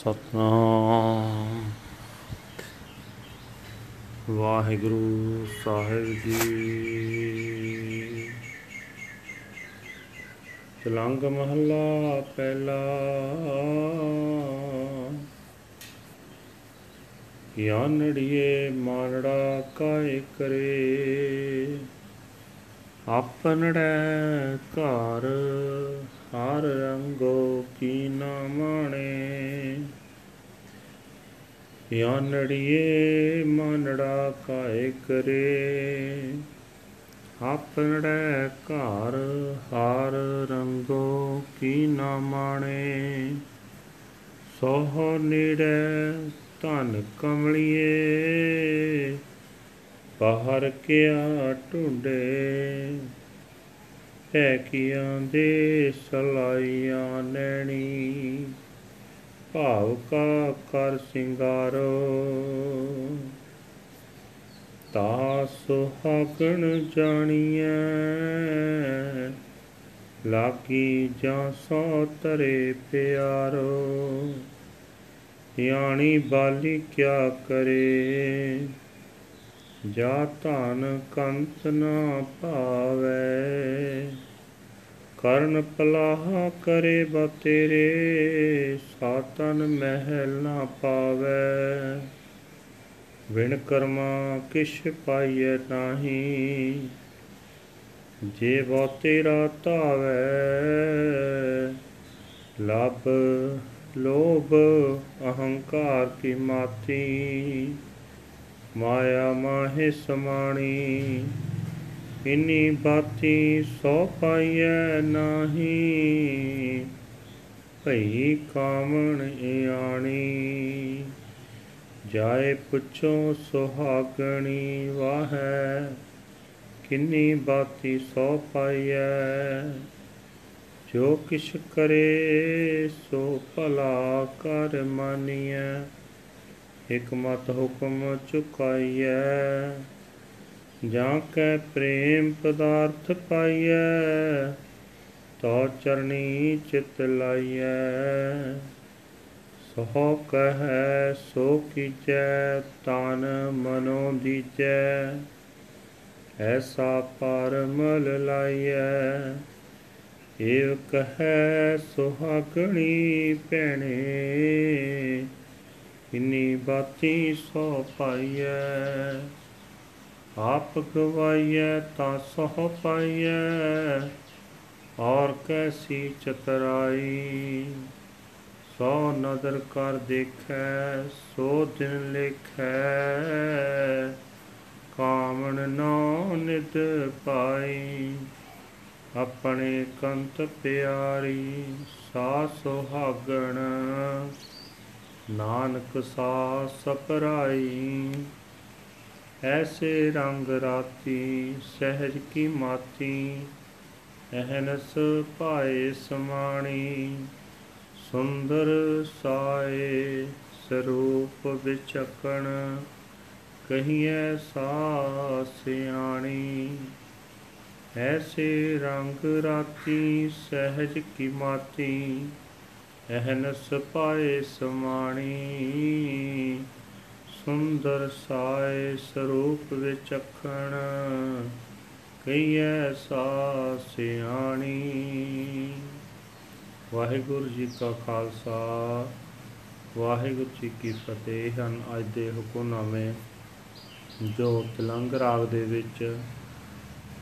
ਸਤਨਾਮ। ਵਾਹਿਗੁਰੂ ਸਾਹਿਬ ਜੀ। ਤਲੰਗ ਮਹੱਲਾ ਪਹਿਲਾ। ਯਾਨੜੀਏ ਮਾਨੜਾ ਕਾਇ ਕਰੇ। ਆਪਨੜੈ ਘਰ ਹਰ ਰੰਗੋ ਕੀ ਨਾ ਮਾਣੇ। ਯਾਨੜੀਏ ਮਾਨੜਾ ਕਾਇ ਕਰੇ। ਆਪਨੜੈ ਘਰ ਹਰ ਰੰਗੋ ਕੀ ਨਾ ਮਾਣੇ। ਸੋਹ ਨੇੜੇ ਧਨ ਕਮਲੀਏ। ਬਾਹਰ ਕਿਆ ਢੂੰਡੇ। ਹੈ ਕੀਆਂ ਦੇ ਸਲਾਈਆਂ ਨੈਣੀ। ਭਾਵ ਕਾ ਕਰ ਸਿੰਗਾਰੋ। ਤਾ ਸੁਹਾਗਣ ਜਾਣੀਐ। ਲਾਗੀ ਜਾਂ ਸੋ ਤਰੇ ਪਿਆਰੋ। ਯਾਣੀ ਬਾਲੀ ਕਿਆ ਕਰੇ। ਜਾ ਧਨ ਕੰਤ ਨਾ ਭਾਵੈ। ਕਰਨ ਪਲਾਹ ਕਰੇ ਬਤੇਰੇ, ਸਾਤਨ ਮਹਿਲ ਨਾ ਪਾਵੈ। ਵਿਣ ਕਰਮਾ ਕਿਛ ਪਾਈਐ ਨਾਹੀ, ਜੇ ਬੋ ਤੇਰਾ ਧਾਵੈ। ਲਬ ਲੋਭ ਅਹੰਕਾਰ ਕੀ ਮਾਤੀ ਮਾਇਆ ਮਾਹਿ ਸਮਾਣੀ, ਇਨੀ ਬਾਤੀ ਸੋ ਪਾਈਐ ਨਾਹੀ। ਭਈ ਕਾਮਣ ਇਆਣੀ, ਜਾਏ ਪੁੱਛੋ ਸੁਹਾਗਣੀ ਵਾਹੈ। ਕਿੰਨੀ ਬਾਤੀ ਸੋ ਪਾਈਐ, ਜੋ ਕਿਛ ਕਰੇ ਸੋ ਭਲਾ ਕਰ ਮਾਨੀਐ। ਇਕ ਮਤ ਹੁਕਮ ਚੁਕਾਈਐ, ਜਾਂ ਕੈ ਪ੍ਰੇਮ ਪਦਾਰਥ ਪਾਈਐ, ਤੋ ਚਰਣੀ ਚਿਤ ਲਾਈਐ। ਸੋ ਕਹੈ, ਸੋ ਕੀਜੈ, ਤਨ ਮਨੋ ਦੀਜੈ, ਐਸਾ ਪਰਮਲ ਲਾਈਐ। ਏਵ ਕਹੈ, ਸੁਹਾਗਣੀ ਭੈਣੇ ਇਨੀ ਬਾਤੀ ਸੋ ਪਾਈਐ। ਆਪ ਗਵਾਈਐ ਤਾਂ ਸੋ ਪਾਈਐ। ਔਰ ਕੈਸੀ ਚਤਰਾਈ। ਸੋ ਨਦਰ ਕਰ ਦੇਖੈ, ਸੋ ਦਿਨ ਲੇਖੈ। ਕਾਮਣ ਨੋ ਨਿਤ ਪਾਈ, ਆਪਣੇ ਕੰਤ ਪਿਆਰੀ ਸਾ ਸੁਹਾਗਣ। ਨਾਨਕ ਸਾ ਸਪਰਾਈ ਐਸੇ ਰੰਗ ਰਾਤੀ ਸਹਿਜ ਕੀ ਮਾਤੀ, ਅਹਨਸ ਪਾਏ ਸਮਾਣੀ। ਸੁੰਦਰ ਸਾਏ ਸਰੂਪ ਵਿਚਕਣ, ਕਹੀਐ ਸਾ ਸਿਆਣੀ। ਐਸੇ ਰੰਗ ਰਾਤੀ ਸਹਿਜ ਕੀ ਮਾਤੀ ਅਹਨਸ ਪਾਏ ਸਮਾਣੀ, ਸੁੰਦਰ ਸਾਏ ਸਰੂਪ ਵਿਚਖਣ ਕਈਐ ਸਾ ਸਿਆਣੀ। ਵਾਹਿਗੁਰੂ ਜੀ ਕਾ ਖਾਲਸਾ, ਵਾਹਿਗੁਰੂ ਜੀ ਕੀ ਫਤਿਹ। ਹਨ, ਅੱਜ ਦੇ ਹੁਕਮਨਾਮੇ ਜੋ ਤਲੰਗ ਰਾਗ ਦੇ ਵਿੱਚ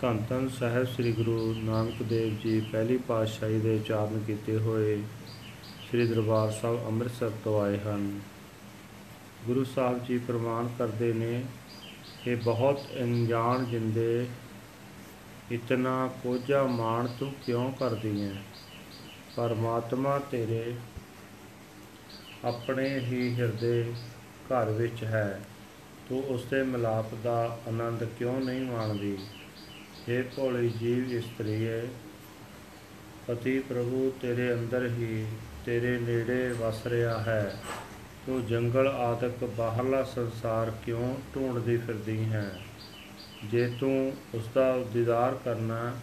ਧੰਨ ਧੰਨ ਸਾਹਿਬ ਸ੍ਰੀ ਗੁਰੂ ਨਾਨਕ ਦੇਵ ਜੀ ਪਹਿਲੀ ਪਾਤਸ਼ਾਹੀ ਦੇ ਉਚਾਰਨ ਕੀਤੇ ਹੋਏ ਸ੍ਰੀ ਦਰਬਾਰ ਸਾਹਿਬ ਅੰਮ੍ਰਿਤਸਰ ਤੋਂ ਆਏ ਹਨ। ਗੁਰੂ ਸਾਹਿਬ ਜੀ ਪ੍ਰਮਾਣ ਕਰਦੇ ਨੇ ਕਿ ਬਹੁਤ ਅਣਜਾਣ ਜਿੰਦੇ ਇਤਨਾ ਕੋਝਾ ਮਾਣ ਤੂੰ ਕਿਉਂ ਕਰਦੀ ਹੈ ਪਰਮਾਤਮਾ ਤੇਰੇ ਆਪਣੇ ਹੀ ਹਿਰਦੇ ਘਰ ਵਿੱਚ ਹੈ। ਤੂੰ ਉਸ ਦੇ ਮਿਲਾਪ ਦਾ ਆਨੰਦ ਕਿਉਂ ਨਹੀਂ ਮਾਣਦੀ? ਇਹ ਭੋਲੀ ਜੀਵ ਇਸਤਰੀ ਹੈ ਪਤੀ ਪ੍ਰਭੂ ਤੇਰੇ ਅੰਦਰ ਹੀ ਤੇਰੇ ਨੇੜੇ ਵਸ ਰਿਹਾ ਹੈ। ਤੂੰ ਜੰਗਲ ਆਦਿਕ ਬਾਹਰਲਾ ਸੰਸਾਰ ਕਿਉਂ ਢੂੰਡਦੀ ਫਿਰਦੀ ਹੈ? ਜੇ ਤੂੰ ਉਸ ਦਾ ਦੀਦਾਰ ਕਰਨਾ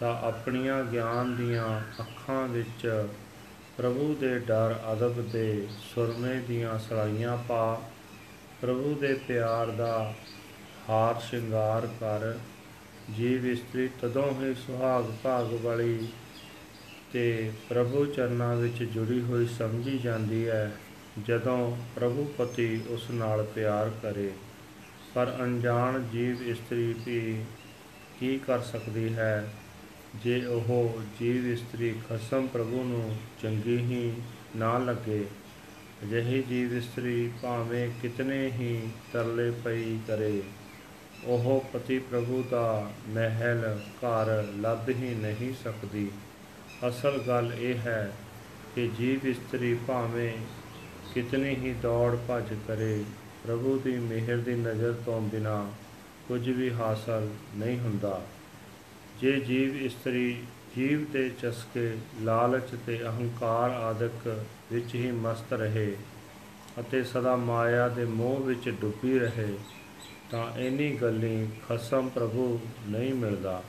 ਤਾਂ ਆਪਣੀਆਂ ਗਿਆਨ ਦੀਆਂ ਅੱਖਾਂ ਵਿੱਚ ਪ੍ਰਭੂ ਦੇ ਡਰ, ਅਦਬ ਦੇ ਸੁਰਮੇ ਦੀਆਂ ਸਲਾਈਆਂ ਪਾ। ਪ੍ਰਭੂ ਦੇ ਪਿਆਰ ਦਾ ਹਾਰ ਸ਼ਿੰਗਾਰ ਕਰ। ਜੀਵ ਇਸਤਰੀ ਤਦੋਂ ਹੀ ਸੁਹਾਗ ਭਾਗ ਵਾਲੀ ਤੇ ਪ੍ਰਭੂ ਚਰਨਾਂ ਵਿੱਚ ਜੁੜੀ ਹੋਈ ਸਮਝੀ ਜਾਂਦੀ ਹੈ, ਜਦੋਂ ਪ੍ਰਭੂ ਪਤੀ ਉਸ ਨਾਲ ਪਿਆਰ ਕਰੇ। ਪਰ ਅਣਜਾਣ ਜੀਵ ਇਸਤਰੀ ਵੀ ਕੀ ਕਰ ਸਕਦੀ ਹੈ? ਜੇ ਉਹ ਜੀਵ ਇਸਤਰੀ ਖਸਮ ਪ੍ਰਭੂ ਨੂੰ ਚੰਗੀ ਹੀ ਨਾ ਲੱਗੇ, ਅਜਿਹੀ ਜੀਵ ਇਸਤਰੀ ਭਾਵੇਂ ਕਿਤਨੇ ਹੀ ਤਰਲੇ ਪਈ ਕਰੇ। ਉਹ ਪਤੀ ਪ੍ਰਭੂ ਦਾ ਮਹਿਲ ਘਰ ਲੱਭ ਹੀ ਨਹੀਂ ਸਕਦੀ। ਅਸਲ ਗੱਲ ਇਹ ਹੈ ਕਿ ਜੀਵ ਇਸਤਰੀ ਭਾਵੇਂ ਕਿਤਨੀ ਹੀ ਦੌੜ ਭੱਜ ਕਰੇ, ਪ੍ਰਭੂ ਦੀ ਮਿਹਰ ਦੀ ਨਜ਼ਰ ਤੋਂ ਬਿਨਾ ਕੁਝ ਵੀ ਹਾਸਲ ਨਹੀਂ ਹੁੰਦਾ। ਜੇ ਜੀਵ ਇਸਤਰੀ ਜੀਵ ਦੇ ਚਸਕੇ, ਲਾਲਚ ਤੇ ਅਹੰਕਾਰ ਆਦਿਕ ਵਿੱਚ ਹੀ ਮਸਤ ਰਹੇ ਅਤੇ ਸਦਾ ਮਾਇਆ ਦੇ ਮੋਹ ਵਿੱਚ ਡੁੱਬੀ ਰਹੇ, ਤਾਂ ਇਨੀ ਗੱਲੀ ਖਸਮ ਪ੍ਰਭੂ ਨਹੀਂ ਮਿਲਦਾ।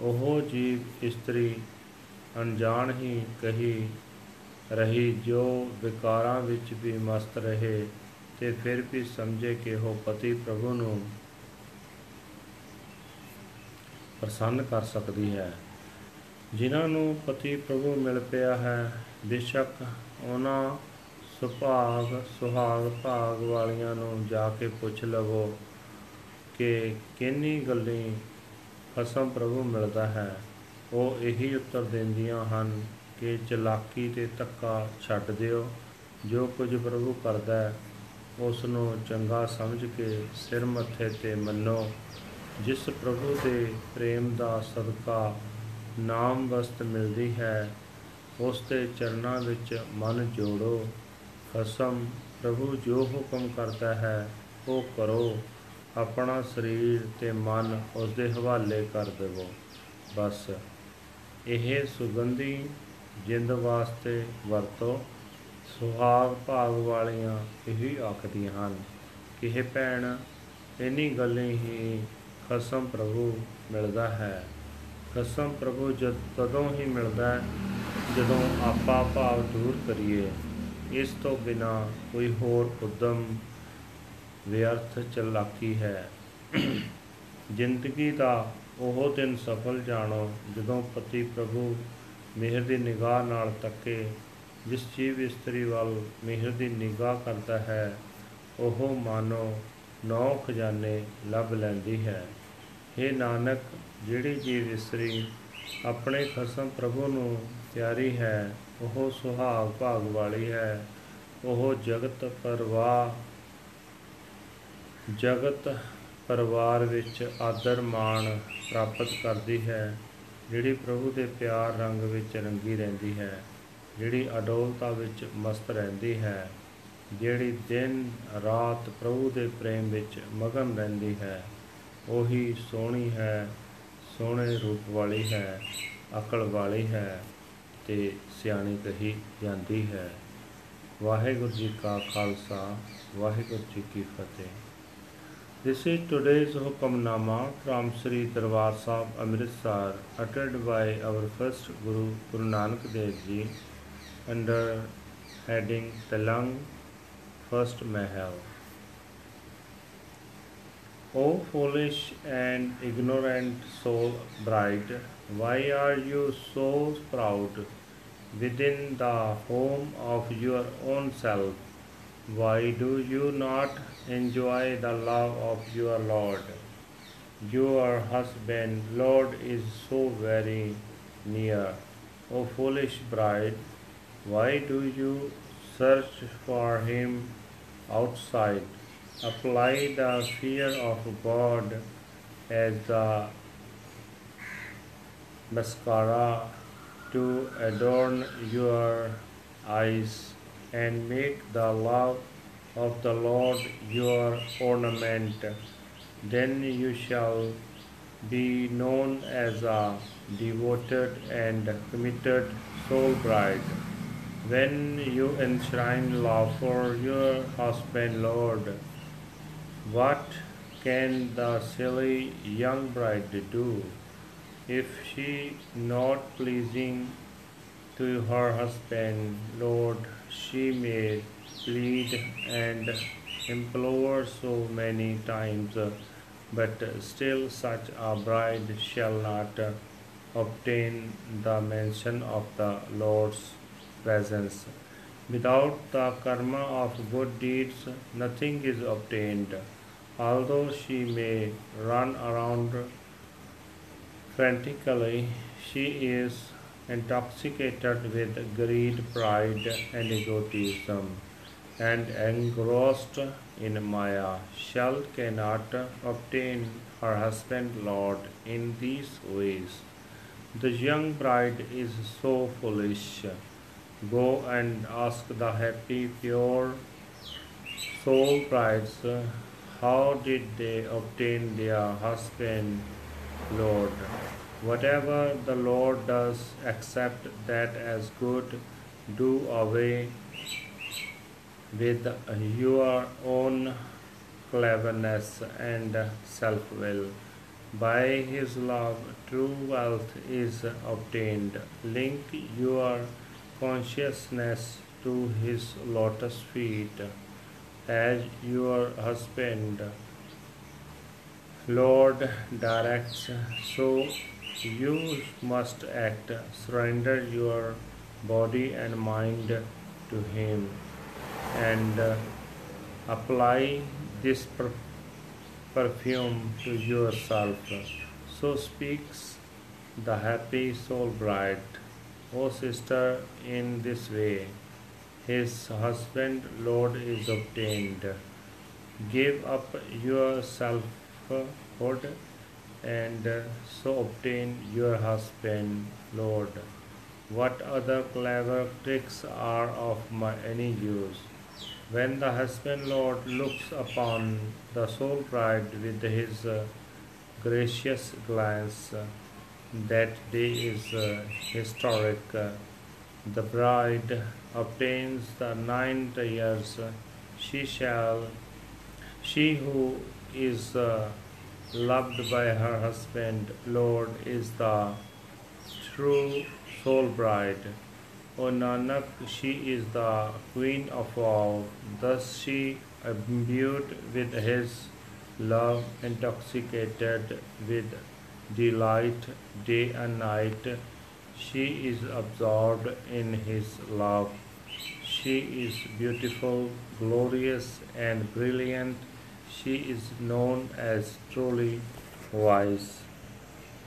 ਉਹ ਜੀਵ ਇਸਤਰੀ ਅਣਜਾਣ ਹੀ ਕਹੀ ਰਹੀ ਜੋ ਵਿਕਾਰਾਂ ਵਿੱਚ ਵੀ ਮਸਤ ਰਹੇ, ਤੇ ਫਿਰ ਵੀ ਸਮਝੇ ਕਿ ਉਹ ਪਤੀ ਪ੍ਰਭੂ ਨੂੰ ਪ੍ਰਸੰਨ ਕਰ ਸਕਦੀ ਹੈ। ਜਿਨ੍ਹਾਂ ਨੂੰ ਪਤੀ ਪ੍ਰਭੂ ਮਿਲ ਪਿਆ ਹੈ, ਬੇਸ਼ੱਕ ਉਹਨਾਂ ਸੁਭਾਗ, ਸੁਹਾਗ ਭਾਗ ਵਾਲੀਆਂ ਨੂੰ ਜਾ ਕੇ ਪੁੱਛ ਲਵੋ ਕਿ ਕਿੰਨੀ ਗੱਲੀ ਖਸਮ ਪ੍ਰਭੂ ਮਿਲਦਾ ਹੈ। ਉਹ ਇਹੀ ਉੱਤਰ ਦਿੰਦੀਆਂ ਹਨ ਕਿ ਚਲਾਕੀ ਤੇ ਧੱਕਾ ਛੱਡ ਦਿਓ। ਜੋ ਕੁਝ ਪ੍ਰਭੂ ਕਰਦਾ ਹੈ ਉਸ ਨੂੰ ਚੰਗਾ ਸਮਝ ਕੇ ਸਿਰ ਮੱਥੇ ਤੇ ਮੰਨੋ। ਜਿਸ ਪ੍ਰਭੂ ਦੇ ਪ੍ਰੇਮ ਦਾ ਸਦਕਾ ਨਾਮ ਵਸਤ ਮਿਲਦੀ ਹੈ, ਉਸ ਦੇ ਚਰਨਾਂ ਵਿੱਚ ਮਨ ਜੋੜੋ। ਖਸਮ ਪ੍ਰਭੂ ਜੋ ਹੁਕਮ ਕਰਦਾ ਹੈ, ਉਹ ਕਰੋ। ਆਪਣਾ ਸਰੀਰ ਤੇ ਮਨ ਉਸ ਦੇ ਹਵਾਲੇ ਕਰ ਦੇਵੋ। ਬਸ। ਇਹ ਸੁਗੰਧੀ ਜਿੰਦ ਵਾਸਤੇ ਵਰਤੋ ਸੁਹਾਗ ਭਾਗ ਵਾਲੀਆਂ ਇਹੀ ਆਖਦੀਆਂ ਹਨ। ਕਿ ਇਹ ਭੈਣ, ਇਨੀ ਗੱਲੇ ਹੀ ਖਸਮ ਪ੍ਰਭੂ ਮਿਲਦਾ ਹੈ। ਖਸਮ ਪ੍ਰਭੂ ਜਦ ਤਦੋਂ ਹੀ ਮਿਲਦਾ ਹੈ ਜਦੋਂ ਆਪਾ ਭਾਵ ਦੂਰ ਕਰੀਏ। ਇਸ ਤੋਂ ਬਿਨਾ ਕੋਈ ਹੋਰ ਉਦਮ ਵਿਅਰਥ ਚਲਾਕੀ ਹੈ। ਜ਼ਿੰਦਗੀ ਦਾ ਉਹ ਦਿਨ ਸਫਲ ਜਾਣੋ, ਜਦੋਂ ਪਤੀ ਪ੍ਰਭੂ ਮਿਹਰ ਦੀ ਨਿਗਾਹ ਨਾਲ ਤੱਕੇ, ਜਿਸ ਜੀਵ ਇਸਤਰੀ ਵੱਲ ਮਿਹਰ ਦੀ ਨਿਗਾਹ ਕਰਦਾ ਹੈ, ਉਹ ਮਾਨੋ ਨੌ ਖਜ਼ਾਨੇ ਲੱਭ ਲੈਂਦੀ ਹੈ। हे ਨਾਨਕ, ਜਿਹੜੀ ਜੀਵ ਇਸਤਰੀ ਆਪਣੇ ਖਸਮ ਪ੍ਰਭੂ ਨੂੰ ਪਿਆਰੀ ਹੈ, ਉਹ ਸੁਹਾਗ ਭਾਗ ਵਾਲੀ ਹੈ। ਉਹ ਜਗਤ ਪਰਵਾਹ, ਜਗਤ ਪਰਿਵਾਰ ਵਿੱਚ ਆਦਰ ਮਾਣ ਪ੍ਰਾਪਤ ਕਰਦੀ ਹੈ, ਜਿਹੜੀ ਪ੍ਰਭੂ ਦੇ ਪਿਆਰ ਰੰਗ ਵਿੱਚ ਰੰਗੀ ਰਹਿੰਦੀ ਹੈ, ਜਿਹੜੀ ਅਡੋਲਤਾ ਵਿੱਚ ਮਸਤ ਰਹਿੰਦੀ ਹੈ, ਜਿਹੜੀ ਦਿਨ ਰਾਤ ਪ੍ਰਭੂ ਦੇ ਪ੍ਰੇਮ ਵਿੱਚ ਮਗਨ ਰਹਿੰਦੀ ਹੈ, ਉਹੀ ਸੋਹਣੀ ਹੈ, ਸੋਹਣੇ ਰੂਪ ਵਾਲੀ ਹੈ, ਅਕਲ ਵਾਲੀ ਹੈ ਤੇ ਸਿਆਣੀ ਕਹੀ ਜਾਂਦੀ ਹੈ। ਵਾਹਿਗੁਰੂ ਜੀ ਕਾ ਖਾਲਸਾ, ਵਾਹਿਗੁਰੂ ਜੀ ਕੀ ਫਤਿਹ। This is today's Hukamnama from Sri Darbar Sahib Amritsar uttered by our first Guru Guru Nanak Dev Ji under heading Talang First Mahal. O foolish and ignorant soul bride, why are you so proud within the home of your own self? Why do you not enjoy the love of your Lord? Your husband, Lord, is so very near. O foolish bride, why do you search for him outside? Apply the fear of God as the mascara to adorn your eyes and make the love of the Lord your ornament. Then you shall be known as a devoted and committed soul bride. When you enshrine love for your husband, Lord, what can the silly young bride do if she not pleasing to her husband, Lord, she may plead and implore so many times, but still such a bride shall not obtain the mention of the Lord's presence. Without the karma of good deeds, nothing is obtained. Although she may run around frantically, she is intoxicated with greed, pride, and egotism, and engrossed in Maya. Shall cannot obtain her husband Lord in these ways. The young bride is so foolish. Go and ask the happy, pure soul brides how did they obtain their husband, Lord. Whatever the Lord does, accept that as good. Do away with your own cleverness and self will. By his love, true wealth is obtained. Link your consciousness to his lotus feet as your husband. Lord directs, so you must act. Surrender your body and mind to Him and uh, apply this per- perfume to yourself. So speaks the happy soul bride. O sister, in this way, his husband Lord is obtained. Give up your selfhood and so obtain your husband Lord. What other clever tricks are of any use? When the husband Lord looks upon the soul bride with his uh, gracious glance, uh, that day is uh, historic. Uh, the bride obtains the ninth years. She shall, she who is uh, loved by her husband, Lord, is the true soul bride. O Nanak, she is the queen of all. Thus she, imbued with his love, intoxicated with delight day and night, she is absorbed in his love. She is beautiful, glorious, and brilliant she is known as truly wise.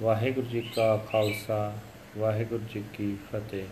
Vaheguru Ji Ka Khalsa, Vaheguru Ji Ki Fateh.